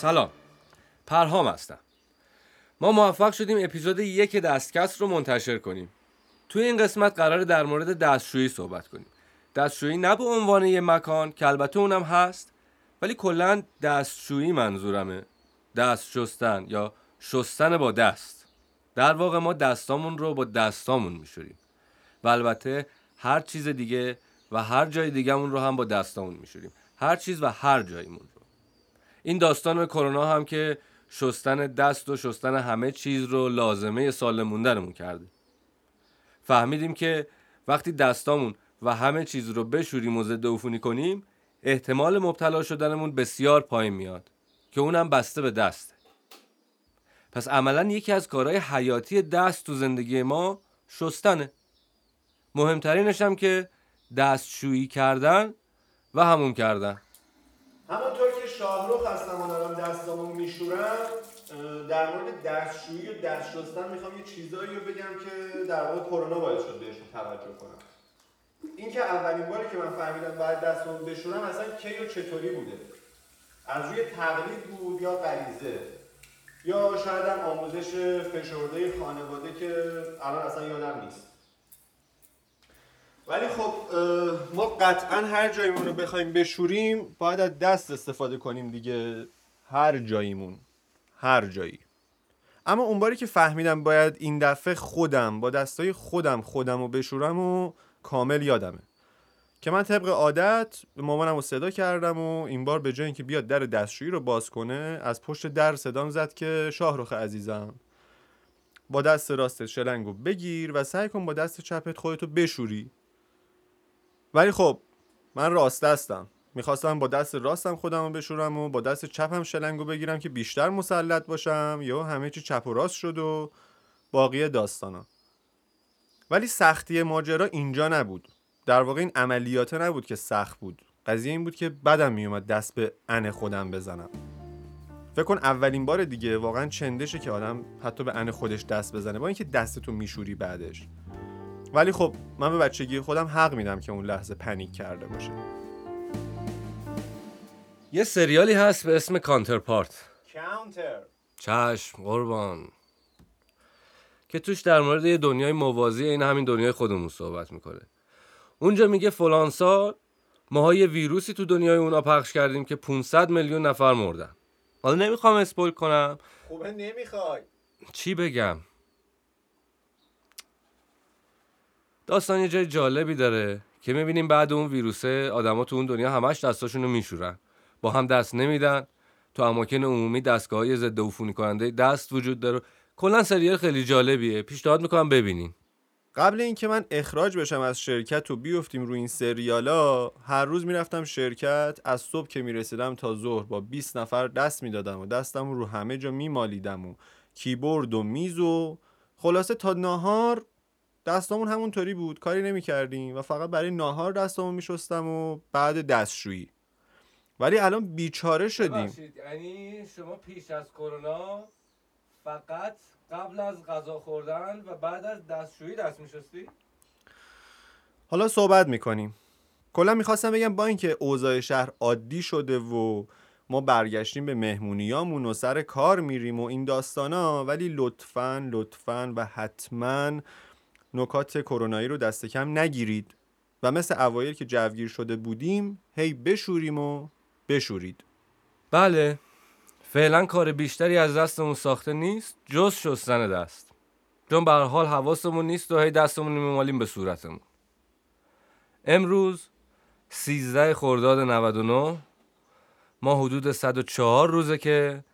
سلام. پرهام هستم. ما موفق شدیم اپیزود یک دستکست رو منتشر کنیم. توی این قسمت قرار در مورد دستشویی صحبت کنیم. دستشویی نه به عنوان یه مکان که البته اونم هست ولی کلا دستشویی منظورمه. دست شستن یا شستن با دست. در واقع ما دستامون رو با دستامون میشوریم. و البته هر چیز دیگه و هر جای دیگهمون رو هم با دستامون میشوریم. هر چیز و هر جاییمون رو. این داستان کرونا هم که شستن دست و شستن همه چیز رو لازمه سالم موندنمون کرده. فهمیدیم که وقتی دستامون و همه چیز رو بشوریم و ضد عفونی کنیم احتمال مبتلا شدنمون بسیار پایین میاد که اونم بسته به دسته. پس عملا یکی از کارهای حیاتی دست تو زندگی ما شستنه. مهمترینش هم که دستشویی کردن و همون کردن. همونطور شاهروخ هستم و دارم دستامو میشورم در مورد دستشویی و دست شستن می‌خوام یه چیزایی رو بگم که در واقع کرونا باعث شد بهشون توجه کنم. این که اولین باری که من فهمیدم باید دستمو بشورم اصلا کی و چطوری بوده. از روی تقلید بود یا غریزه؟ یا شاید هم آموزش فشرده خانواده که الان اصلا یادم نیست. ولی خب ما قطعا هر جایمون رو بخوایم بشوریم باید از دست استفاده کنیم دیگه. هر جاییمون. هر جایی. اما اون باری که فهمیدم باید این دفعه خودم با دستای خودم خودم رو بشورم و کامل یادمه. که من طبق عادت مامانم رو صدا کردم و این بار به جای اینکه بیاد در دستشویی رو باز کنه از پشت در صدام زد که شاهرخ عزیزم با دست راست شلنگو بگیر و سعی کن با دست چپت خودتو بشوری. ولی خب من راست دستم می‌خواستم با دست راستم خودم رو بشورم و با دست چپم شلنگو بگیرم که بیشتر مسلط باشم. یا همه چی چپ و راست شد و باقی داستانا. ولی سختی ماجرا اینجا نبود. در واقع این عملیات نبود که سخت بود. قضیه این بود که بدم میومد دست به ان خودم بزنم. فکر کن اولین بار دیگه واقعا چندشه که آدم حتی به ان خودش دست بزنه با اینکه دستتو میشوری بعدش. ولی خب من به بچگی خودم حق میدم که اون لحظه پنیک کرده باشه. یه سریالی هست به اسم کانترپارت. کانتر. چشم قربان. که توش در مورد یه دنیای موازی این همین دنیای خودمون صحبت می‌کنه. اونجا میگه فلان سال ماها یه ویروسی تو دنیای اونا پخش کردیم که 500 میلیون نفر مردن. حالا نمی‌خوام اسپویل کنم. خوبه نمی‌خوای. چی بگم؟ داستان یه جای جالبی داره که می‌بینیم بعد اون ویروسه آدما تو اون دنیا همش دستاشون رو میشورن. با هم دست نمیدن. تو اماکن عمومی دستگاه ضد عفونی کننده دست وجود داره. کلا سریال خیلی جالبیه. پیشنهاد می‌کنم ببینین. قبل اینکه من اخراج بشم از شرکت و بیفتیم روی این سریالا هر روز می‌رفتم شرکت. از صبح که می‌رسیدم تا ظهر با 20 نفر دست می‌دادم و دستم رو همه جا میمالیدم و کیبورد و میز و خلاصه تا ناهار دستامون همونطوری بود کاری نمی‌کردیم و فقط برای ناهار دستامون میشستم و بعد دستشویی. ولی الان بیچاره شدیم. یعنی شما پیش از کرونا فقط قبل از غذا خوردن و بعد از دستشویی دست میشستی؟ حالا صحبت می‌کنیم. کلا می‌خواستم بگم با اینکه اوضاع شهر عادی شده و ما برگشتیم به مهمونیامون و سر کار میریم و این داستانا ولی لطفا لطفا و حتما نکات کرونایی رو دست کم نگیرید و مثل اوایل که جوگیر شده بودیم هی بشوریم و بشورید. بله. فعلا کار بیشتری از دستمون ساخته نیست جز شستن دست. چون به حال حواسمون نیست و هی دستمون میمالیم به صورتمون. امروز 13 خرداد 99 ما حدود 104 روزه که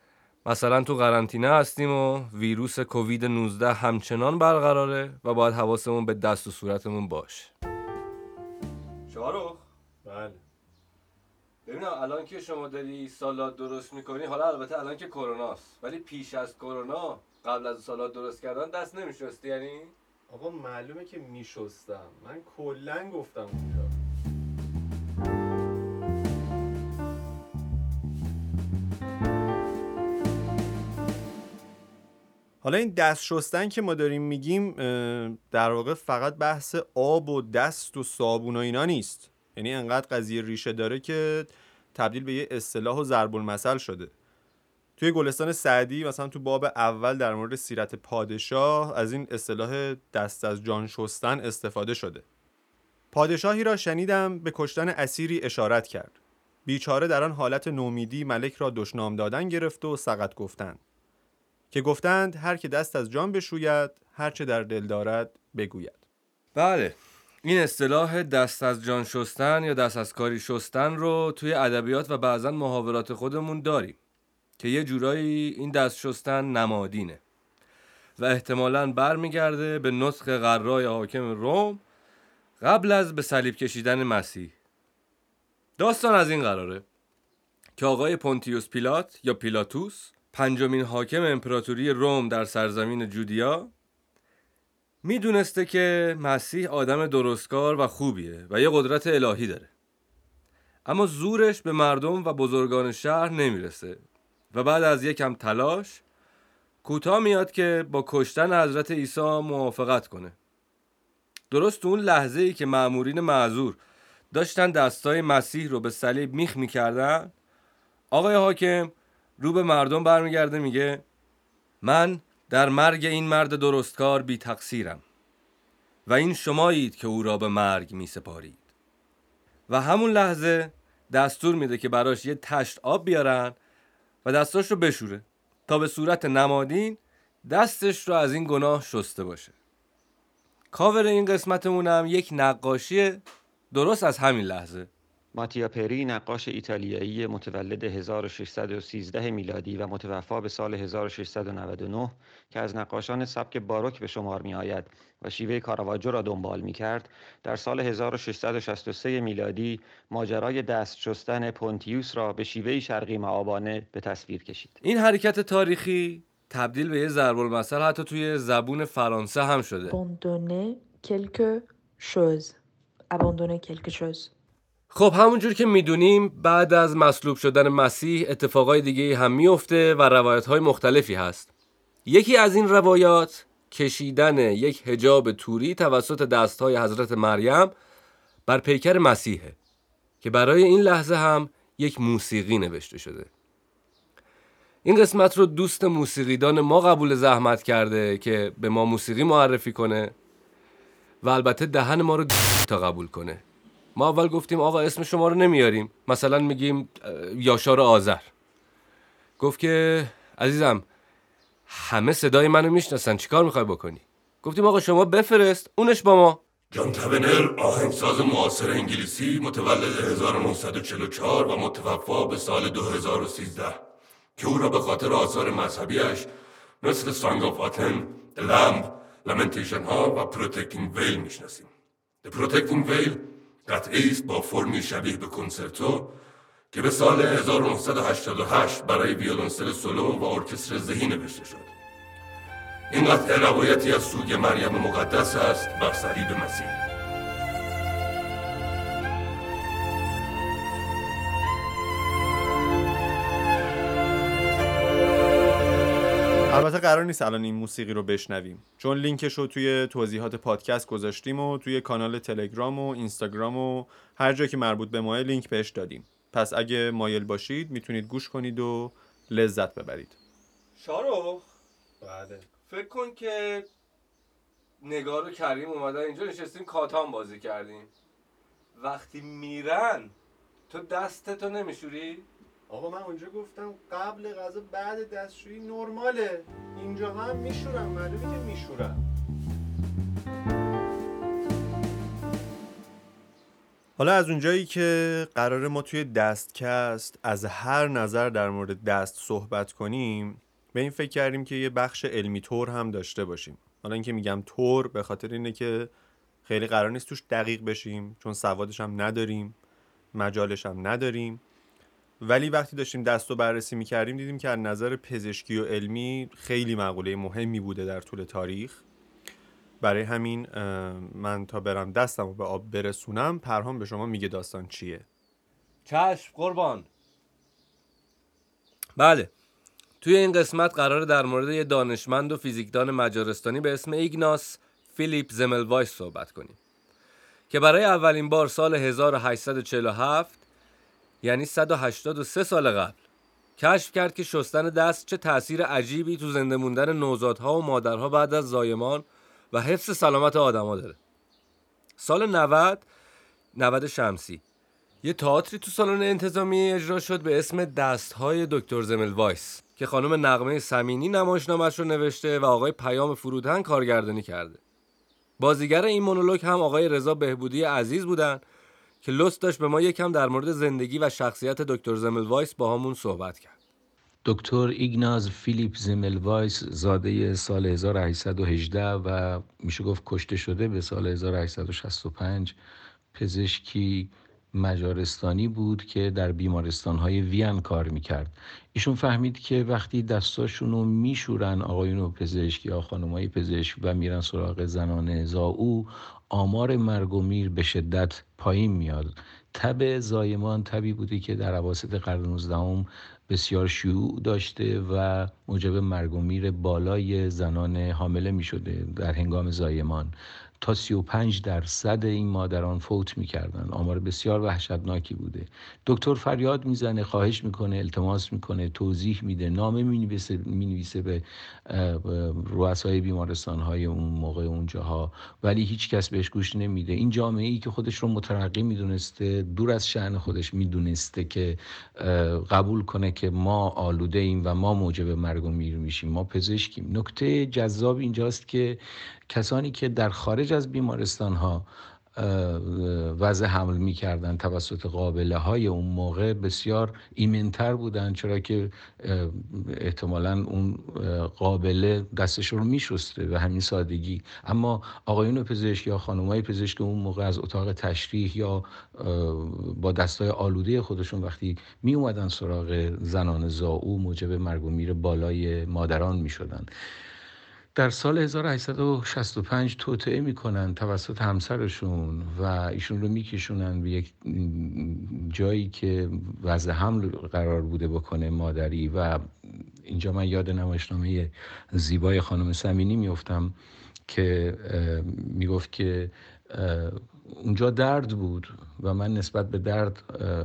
مثلا تو قرنطینه هستیم و ویروس کووید 19 همچنان برقراره و باید حواسمون به دست و صورتمون باشه. شاروخ بله. ببینم الان که شما داری سالاد درست می‌کنی حالا البته الان که کروناست ولی پیش از کرونا قبل از سالاد درست کردن دست نمیشستی یعنی؟ آقا معلومه که میشستم. من کلا گفتم اونجا. حالا این دست شستن که ما داریم میگیم در واقع فقط بحث آب و دست و صابون و اینا نیست. یعنی انقدر قضیه ریشه داره که تبدیل به یه اصطلاح و ضرب المثل شده. توی گلستان سعدی مثلا تو باب اول در مورد سیرت پادشاه از این اصطلاح دست از جان شستن استفاده شده. پادشاهی را شنیدم به کشتن اسیری اشارت کرد. بیچاره در آن حالت نومیدی ملک را دشنام دادن گرفت و سقط گفتند که گفتند هر که دست از جان بشوید هر چه در دل دارد بگوید. بله این اصطلاح دست از جان شستن یا دست از کاری شستن رو توی ادبیات و بعضا محاورات خودمون داریم که یه جورایی این دست شستن نمادینه و احتمالا برمیگرده به نطق قرای حاکم روم قبل از به صلیب کشیدن مسیح. داستان از این قراره که آقای پونتیوس پیلات یا پیلاتوس پنجمین حاکم امپراتوری روم در سرزمین جودیا می‌دونسته که مسیح آدم درستکار و خوبیه و یه قدرت الهی داره. اما زورش به مردم و بزرگان شهر نمی‌رسه و بعد از یکم تلاش کوتاه میاد که با کشتن حضرت عیسی موافقت کنه. درست اون لحظه ای که معمورین معذور داشتن دستای مسیح رو به صلیب میخ می‌کردن آقای حاکم رو به مردم برمیگرده میگه من در مرگ این مرد درستکار بی تقصیرم و این شمایید که او را به مرگ می سپارید. و همون لحظه دستور میده که براش یه تشت آب بیارن و دستاش رو بشوره تا به صورت نمادین دستش رو از این گناه شسته باشه. کاور این قسمتمون هم یک نقاشی درست از همین لحظه. ماتیا پری نقاش ایتالیایی متولد 1613 میلادی و متوفا به سال 1699 که از نقاشان سبک باروک به شمار می آید و شیوه کارواجو را دنبال می کرد در سال 1663 میلادی ماجرای دست شستن پونتیوس را به شیوه شرقی معابانه به تصویر کشید این حرکت تاریخی تبدیل به یه ضرب المثل حتی توی زبون فرانسه هم شده abandonner quelque chose. Abandonner quelque chose. خب همونجور که می‌دونیم بعد از مصلوب شدن مسیح اتفاقای دیگه هم میفته و روایت های مختلفی هست. یکی از این روایات کشیدن یک هجاب توری توسط دست های حضرت مریم بر پیکر مسیحه که برای این لحظه هم یک موسیقی نوشته شده. این قسمت رو دوست موسیقیدان ما قبول زحمت کرده که به ما موسیقی معرفی کنه و البته دهن ما رو تا قبول کنه. ما اول گفتیم آقا اسم شما رو نمیاریم. مثلا میگیم یاشار آذر. گفت که عزیزم همه صدای منو می‌شناسن چیکار می‌خوای بکنی؟ گفتیم آقا شما بفرست اونش با ما. جان تونر آهنگساز معاصر انگلیسی متولد 1944 و متوفا به سال 2013 که او را به خاطر آثار مذهبیش مثل Song of Athene، Lamb، Lamentation ها و Protecting Veil می‌شناسیم. The Protecting Veil قطعه است با فرمی شبیه به کنسرتو که به سال 1988 برای ویولنسل سولو و ارکستر ذهی نوشته شد. این قطعه روایتی از سوگ مریم مقدس است بر صلیب مسیح البته قرار نیست الان این موسیقی رو بشنویم. چون لینکش رو توی توضیحات پادکست گذاشتیم و توی کانال تلگرام و اینستاگرام و هر جا که مربوط به ماه لینک بهش دادیم. پس اگه مایل باشید می‌تونید گوش کنید و لذت ببرید. شارخ بله. فکر کن که نگار و کریم اومدن اینجا نشستیم کاتان بازی کردیم. وقتی میرن تو دستتو نمیشوری؟ آقا من اونجا گفتم قبل غذا بعد دستشویی نرماله. اینجا هم میشورم معلومه که میشورم. حالا از اونجایی که قرار ما توی دستکست از هر نظر در مورد دست صحبت کنیم به این فکر کردیم که یه بخش علمی طور هم داشته باشیم. حالا اینکه میگم طور به خاطر اینه که خیلی قرار نیست توش دقیق بشیم چون سوادش هم نداریم مجالش هم نداریم. ولی وقتی داشتیم دست رو بررسی می‌کردیم دیدیم که از نظر پزشکی و علمی خیلی مقوله مهمی بوده در طول تاریخ. برای همین من تا برم دستم رو به آب برسونم پرهام به شما میگه داستان چیه. چشم قربان. بله. توی این قسمت قرار در مورد یه دانشمند و فیزیکدان مجارستانی به اسم ایگناس فیلیپ زملوایس صحبت کنیم. که برای اولین بار سال 1847 یعنی 183 سال قبل. کشف کرد که شستن دست چه تأثیر عجیبی تو زنده موندن نوزادها و مادرها بعد از زایمان و حفظ سلامت آدما داره. سال 90 90 شمسی. یه تئاتری تو سالن انتظامی اجرا شد به اسم دستهای دکتر زمل وایس که خانم نقمه سمینی نمایشنامش رو نوشته و آقای پیام فرودهن کارگردانی کرده. بازیگر این مونولوگ هم آقای رضا بهبودی عزیز بودن که لطف داشت به ما یکم در مورد زندگی و شخصیت دکتر زمل وایس با همون صحبت کرد. دکتر ایگناز فیلیپ زملوایس زاده سال 1818 و میشه گفت کشته شده به سال 1865 پزشکی مجارستانی بود که در بیمارستانهای وین کار می‌کرد. ایشون فهمید که وقتی دستاشون رو میشورن آقایون پزشک یا خانمای پزشک و میرن سراغ زنان زاو آمار مرگ و میر به شدت پایین میاد. تب زایمان تبی بودی که در عواسط قرن 19 بسیار شیوع داشته و موجب مرگ و میر بالای زنان حامله می شده در هنگام زایمان. تا 35 درصد این مادران فوت می‌کردن. آمار بسیار وحشتناکی بوده. دکتر فریاد می‌زنه خواهش می‌کنه التماس می‌کنه توضیح میده نامه می‌نویسه می‌نویسه به رؤسای بیمارستان های اون موقع اونجاها ولی هیچ کس بهش گوش نمیده. این جامعه ای که خودش رو مترقی می‌دونسته دور از شعن خودش می‌دونسته که قبول کنه که ما آلوده ایم و ما موجب مرگ و میر میشیم ما پزشکیم. نکته جذاب اینجاست که کسانی که در خارج از بیمارستان ها وضع حمل می‌کردن توسط قابله های اون موقع بسیار ایمنتر بودن چرا که احتمالا اون قابله دستش رو میشسته و همین سادگی. اما آقایون پزشک یا خانمای پزشک اون موقع از اتاق تشریح یا با دستای آلوده خودشون وقتی می اومدن سراغ زنان زاو موجب مرگ و میر بالای مادران می شدن در سال 1865 توطعه می‌کنن توسط همسرشون و ایشون رو میکشونن به یک جایی که وضع حمل قرار بوده بکنه مادری و اینجا من یاد نمایشنامه زیبای خانم سمینی میفتم که می‌گفت که اونجا درد بود و من نسبت به درد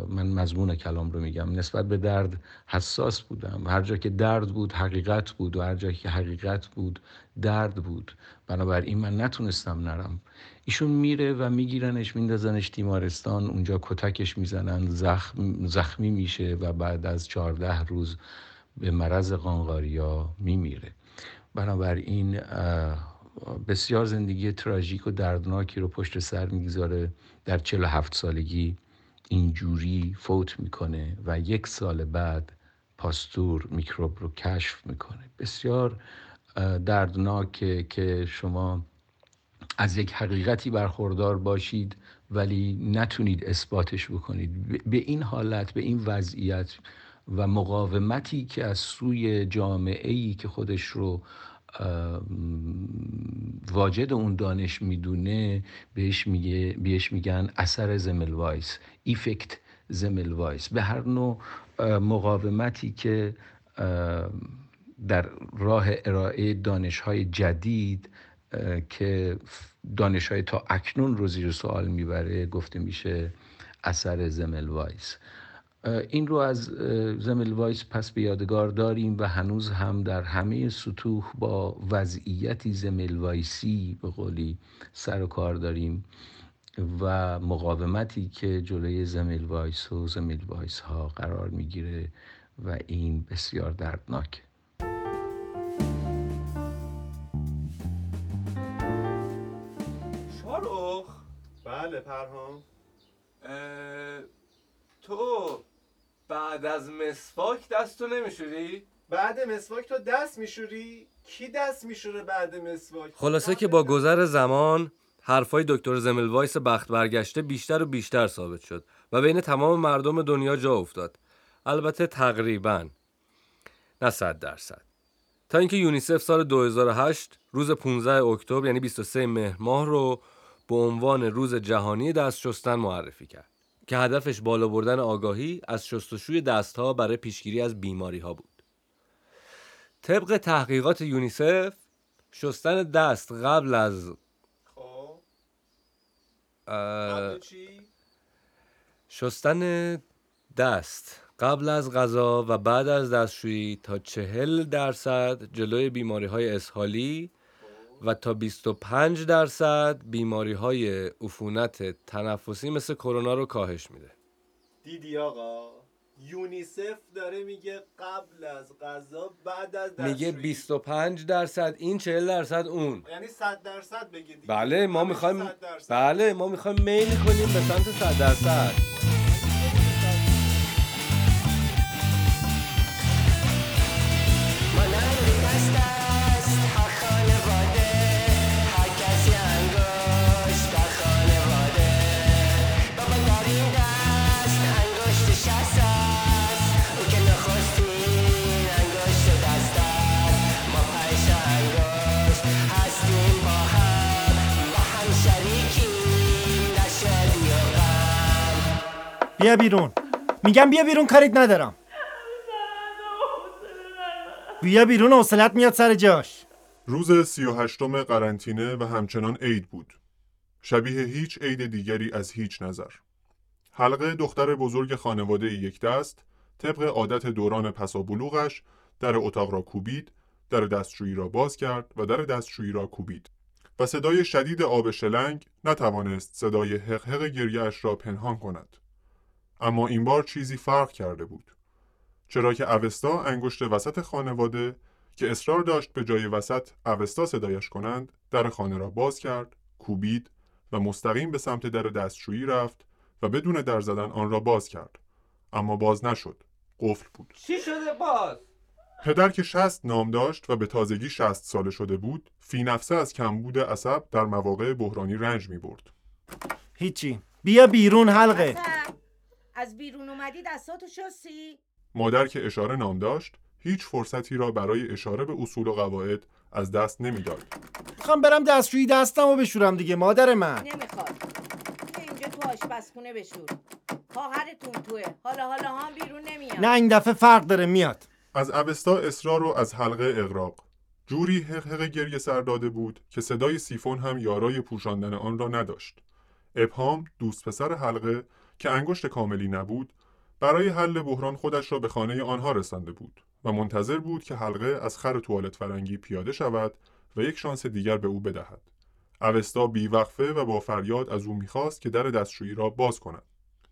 من مضمون کلام رو میگم نسبت به درد حساس بودم. هر جا که درد بود حقیقت بود و هر جا که حقیقت بود درد بود. بنابراین من نتونستم نرم. ایشون میره و میگیرنش میندازنش تیمارستان. اونجا کتکش می‌زنن زخم زخمی میشه و بعد از چهارده روز به مرض قانقاریا میمیره. بنابراین بسیار زندگی تراژیک و دردناکی رو پشت سر می‌گذاره. در 47 سالگی اینجوری فوت می‌کنه و یک سال بعد پاستور میکروب رو کشف می‌کنه. بسیار دردناکه که شما از یک حقیقتی برخوردار باشید ولی نتونید اثباتش بکنید. به این حالت به این وضعیت و مقاومتی که از سوی جامعه ای که خودش رو واجد اون دانش می‌دونه بهش میگه بهش میگن اثر زمل وایس effect زمل وایس به هر نوع مقاومتی که در راه ارائه دانش های جدید که دانش های تا اکنون رو زیر سوال می‌بره گفته میشه اثر زمل وایس این رو از زمل وایس پس به یادگار داریم و هنوز هم در همه سطوح با وضعیتی زمل وایسی به قولی سر و کار داریم و مقاومتی که جلوی زمل وایس و زمل وایس ها قرار می‌گیره و این بسیار دردناک بله پرهام تو بعد از مسواک دستو نمیشوری؟ بعد مسواک تو دست میشوری؟ کی دست میشوره بعد مسواک؟ خلاصه که با گذر زمان حرفای دکتر زملوایس بخت برگشته بیشتر و بیشتر ثابت شد و بین تمام مردم دنیا جا افتاد البته تقریبا نه صد درصد تا اینکه یونیسف سال 2008 روز 15 اکتبر یعنی 23 مهر ماه رو به عنوان روز جهانی دست شستن معرفی کرد که هدفش بالا بردن آگاهی از شستشوی دستها برای پیشگیری از بیماری ها بود. طبق تحقیقات یونیسف شستن دست قبل از خب اه،؟ شستن دست قبل از غذا و بعد از دستشویی تا چهل درصد جلوی بیماری های اسهالی و تا 25 درصد بیماری های عفونت تنفسی مثل کرونا رو کاهش میده. دیدی آقا؟ یونیسف داره میگه قبل از غذا بعد از میگه 25 درصد این 40 درصد اون. یعنی 100 درصد دیگه. بله ما می‌خوایم 100 درصد. بله ما می‌خوایم میل کنیم به سمت 100 درصد. بیا بیرون میگم بیا بیرون کاریت ندارم بیا بیرون حوصلت میاد سر جاش روز سی و هشتم قرنطینه و همچنان عید بود. شبیه هیچ عید دیگری از هیچ نظر. حلقه دختر بزرگ خانواده یک دست طبق عادت دوران پسا بلوغش در اتاق را کوبید، در دستشویی را باز کرد و در دستشویی را کوبید. و صدای شدید آب شلنگ نتوانست صدای حقحق گریهاش را پنهان کند. اما این بار چیزی فرق کرده بود. چرا که اوستا انگشت وسط خانواده که اصرار داشت به جای وسط اوستا صدایش کنند در خانه را باز کرد کوبید و مستقیم به سمت در دستشویی رفت و بدون در زدن آن را باز کرد. اما باز نشد. قفل بود. چی شده باز؟ پدر که شست نام داشت و به تازگی شست ساله شده بود فی نفسه از کمبود عصب در مواقع بحرانی رنج می برد هیچی. بیا بیرون حلقه. از بیرون اومدی دستاتو شستی؟ مادر که اشاره نام داشت هیچ فرصتی را برای اشاره به اصول و قواعد از دست نمی‌داد. می‌خوام برم دستشویی دستم و بشورم دیگه مادر من. نمی‌خواد. اینجا تو آشپزخونه بشور. خواهرتون توه. حالا حالا هم بیرون نمیاد نه این دفعه فرق داره میاد. از اوستا اصرار و از حلقه اغراق. جوری حقحق گریه سر داده بود که صدای سیفون هم یارای پوشاندن آن را نداشت. ابهام دوست پسر حلقه که انگشت کاملی نبود برای حل بحران خودش را به خانه آنها رسانده بود و منتظر بود که حلقه از خر توالت فرنگی پیاده شود و یک شانس دیگر به او بدهد. اوستا بیوقفه و با فریاد از او می‌خواست که در دستشویی را باز کند.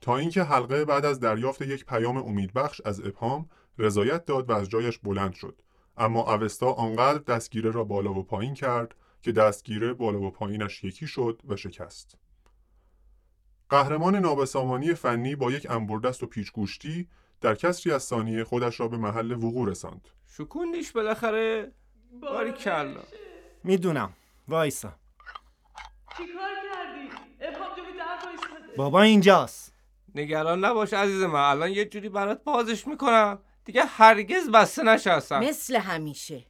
تا اینکه حلقه بعد از دریافت یک پیام امیدبخش از ابهام رضایت داد و از جایش بلند شد. اما اوستا آنقدر دستگیره را بالا و پایین کرد که دستگیره بالا و پایینش یکی شد و شکست. قهرمان نابسامانی فنی با یک انبردست و پیچگوشتی در کسری از ثانیه خودش را به محل وقوع رساند. شکوندیش بالاخره باری کلا. می‌دونم. وایسا. چیکار کردی؟ ابهام در بابا اینجاست. نگران نباش عزیز من الان یه جوری برات بازش می‌کنم. دیگه هرگز بسته نشه اصلا مثل همیشه.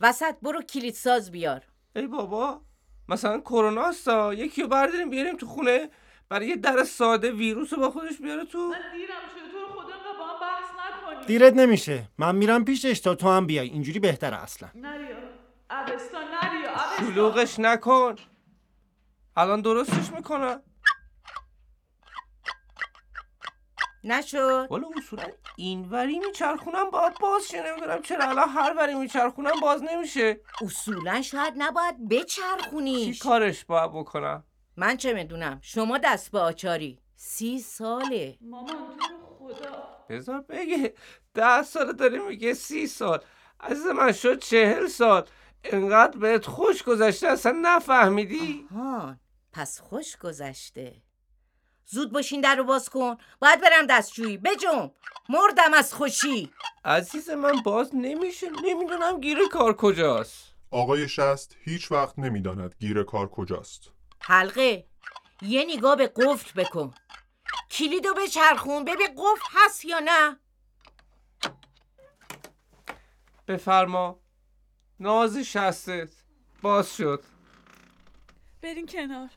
وسط برو کلید ساز بیار. ای بابا مثلا کرونا یکی رو برداریم بیاریم تو خونه؟ برای یه در ساده ویروس رو با خودش بیاره تو من دیرم شده. تو رو خدا با هم بحث نکنی. دیرت نمیشه. من میرم پیشش تا تو هم بیای. اینجوری بهتره اصلا. نریا. اوستا نریا. اوستا شلوغش نکن. الان درستش می‌کنم نشد. والا اصولا اینوری میچرخونم باید باز شه. نمی‌دونم چرا. الان هر وری میچرخونم باز نمیشه. اصولا شاید نباید چی بچرخونیش کارش باید بکنم؟ من چه می‌دونم؟ شما دست به آچاری. سی ساله. مامان تو رو خدا. بذار بگه. ده سال داره میگه سی سال. عزیز من شد چهل سال. انقدر بهت خوش گذشته اصلا نفهمیدی؟ ها پس خوش گذشته. زود باشین در رو باز کن. باید برم دستشویی بجم مردم از خوشی. عزیز من باز نمیشه. نمی‌دونم گیر کار کجاست. آقای شست هیچ وقت نمی‌داند گیر کار کجاست. حلقه. یه نگاه به قفل بکن. کلیدو بچرخون. ببین قفل هست یا نه. بفرما. ناز شستت. باز شد. برین کنار.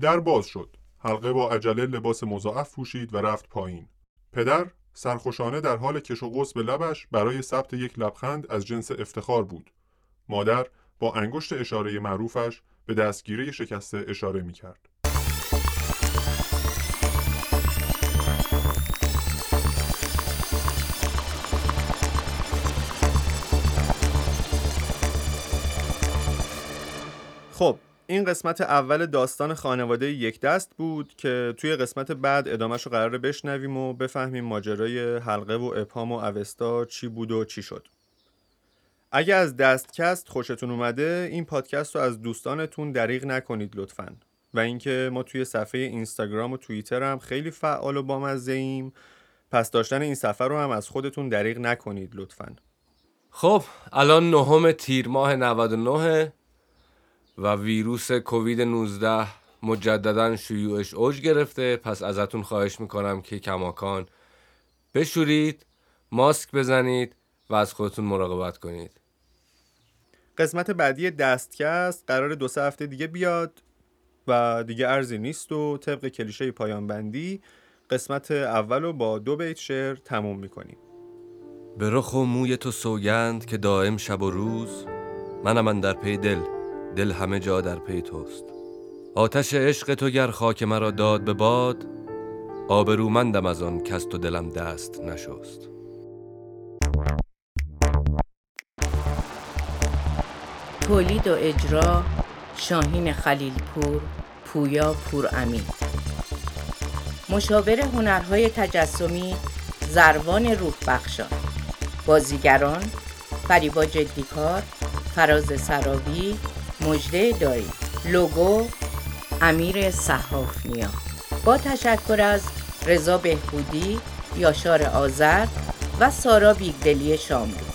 در باز شد. حلقه با عجله لباس مضاعف پوشید و رفت پایین. پدر سرخوشانه در حال کش و قوس به لبش برای ثبت یک لبخند از جنس افتخار بود. مادر با انگشت اشاره معروفش به دستگیری شکسته اشاره می کرد. خب این قسمت اول داستان خانواده یک دست بود که توی قسمت بعد ادامهش رو قراره بشنویم و بفهمیم ماجرای حلقه و ابهام و اوستا چی بود و چی شد اگه از دستکست خوشتون اومده این پادکست رو از دوستانتون دریغ نکنید لطفا. و اینکه ما توی صفحه اینستاگرام و توییتر هم خیلی فعال و بامزه ایم. پس داشتن این سفر رو هم از خودتون دریغ نکنید لطفا. خب الان نهم تیر ماه 99 و ویروس کووید 19 مجددا شیوعش اوج گرفته. پس ازتون خواهش می‌کنم که کماکان بشورید ماسک بزنید و از خودتون مراقبت کنید. قسمت بعدی دستکست قرار دو سه هفته دیگه بیاد و دیگه ارزی نیست و طبق کلیشه پایان بندی قسمت اول رو با دو بیت شعر تموم می‌کنیم. به رخ و موی تو سوگند که دائم شب و روز منم من در پی دل دل همه جا در پی توست. آتش عشق تو گر خاک مرا داد به باد آبرومندم از آن کس تو دلم دست نشست. تولید و اجرا شاهین خلیلپور پویا پور امین مشاور هنرهای تجسمی زروان روح بخشان بازیگران فریبا جدیکار فراز سراوی مجده دایی. لوگو امیر صحاف نیا با تشکر از رضا بهبودی یاشار آذر و سارا بیگدلی شاملو.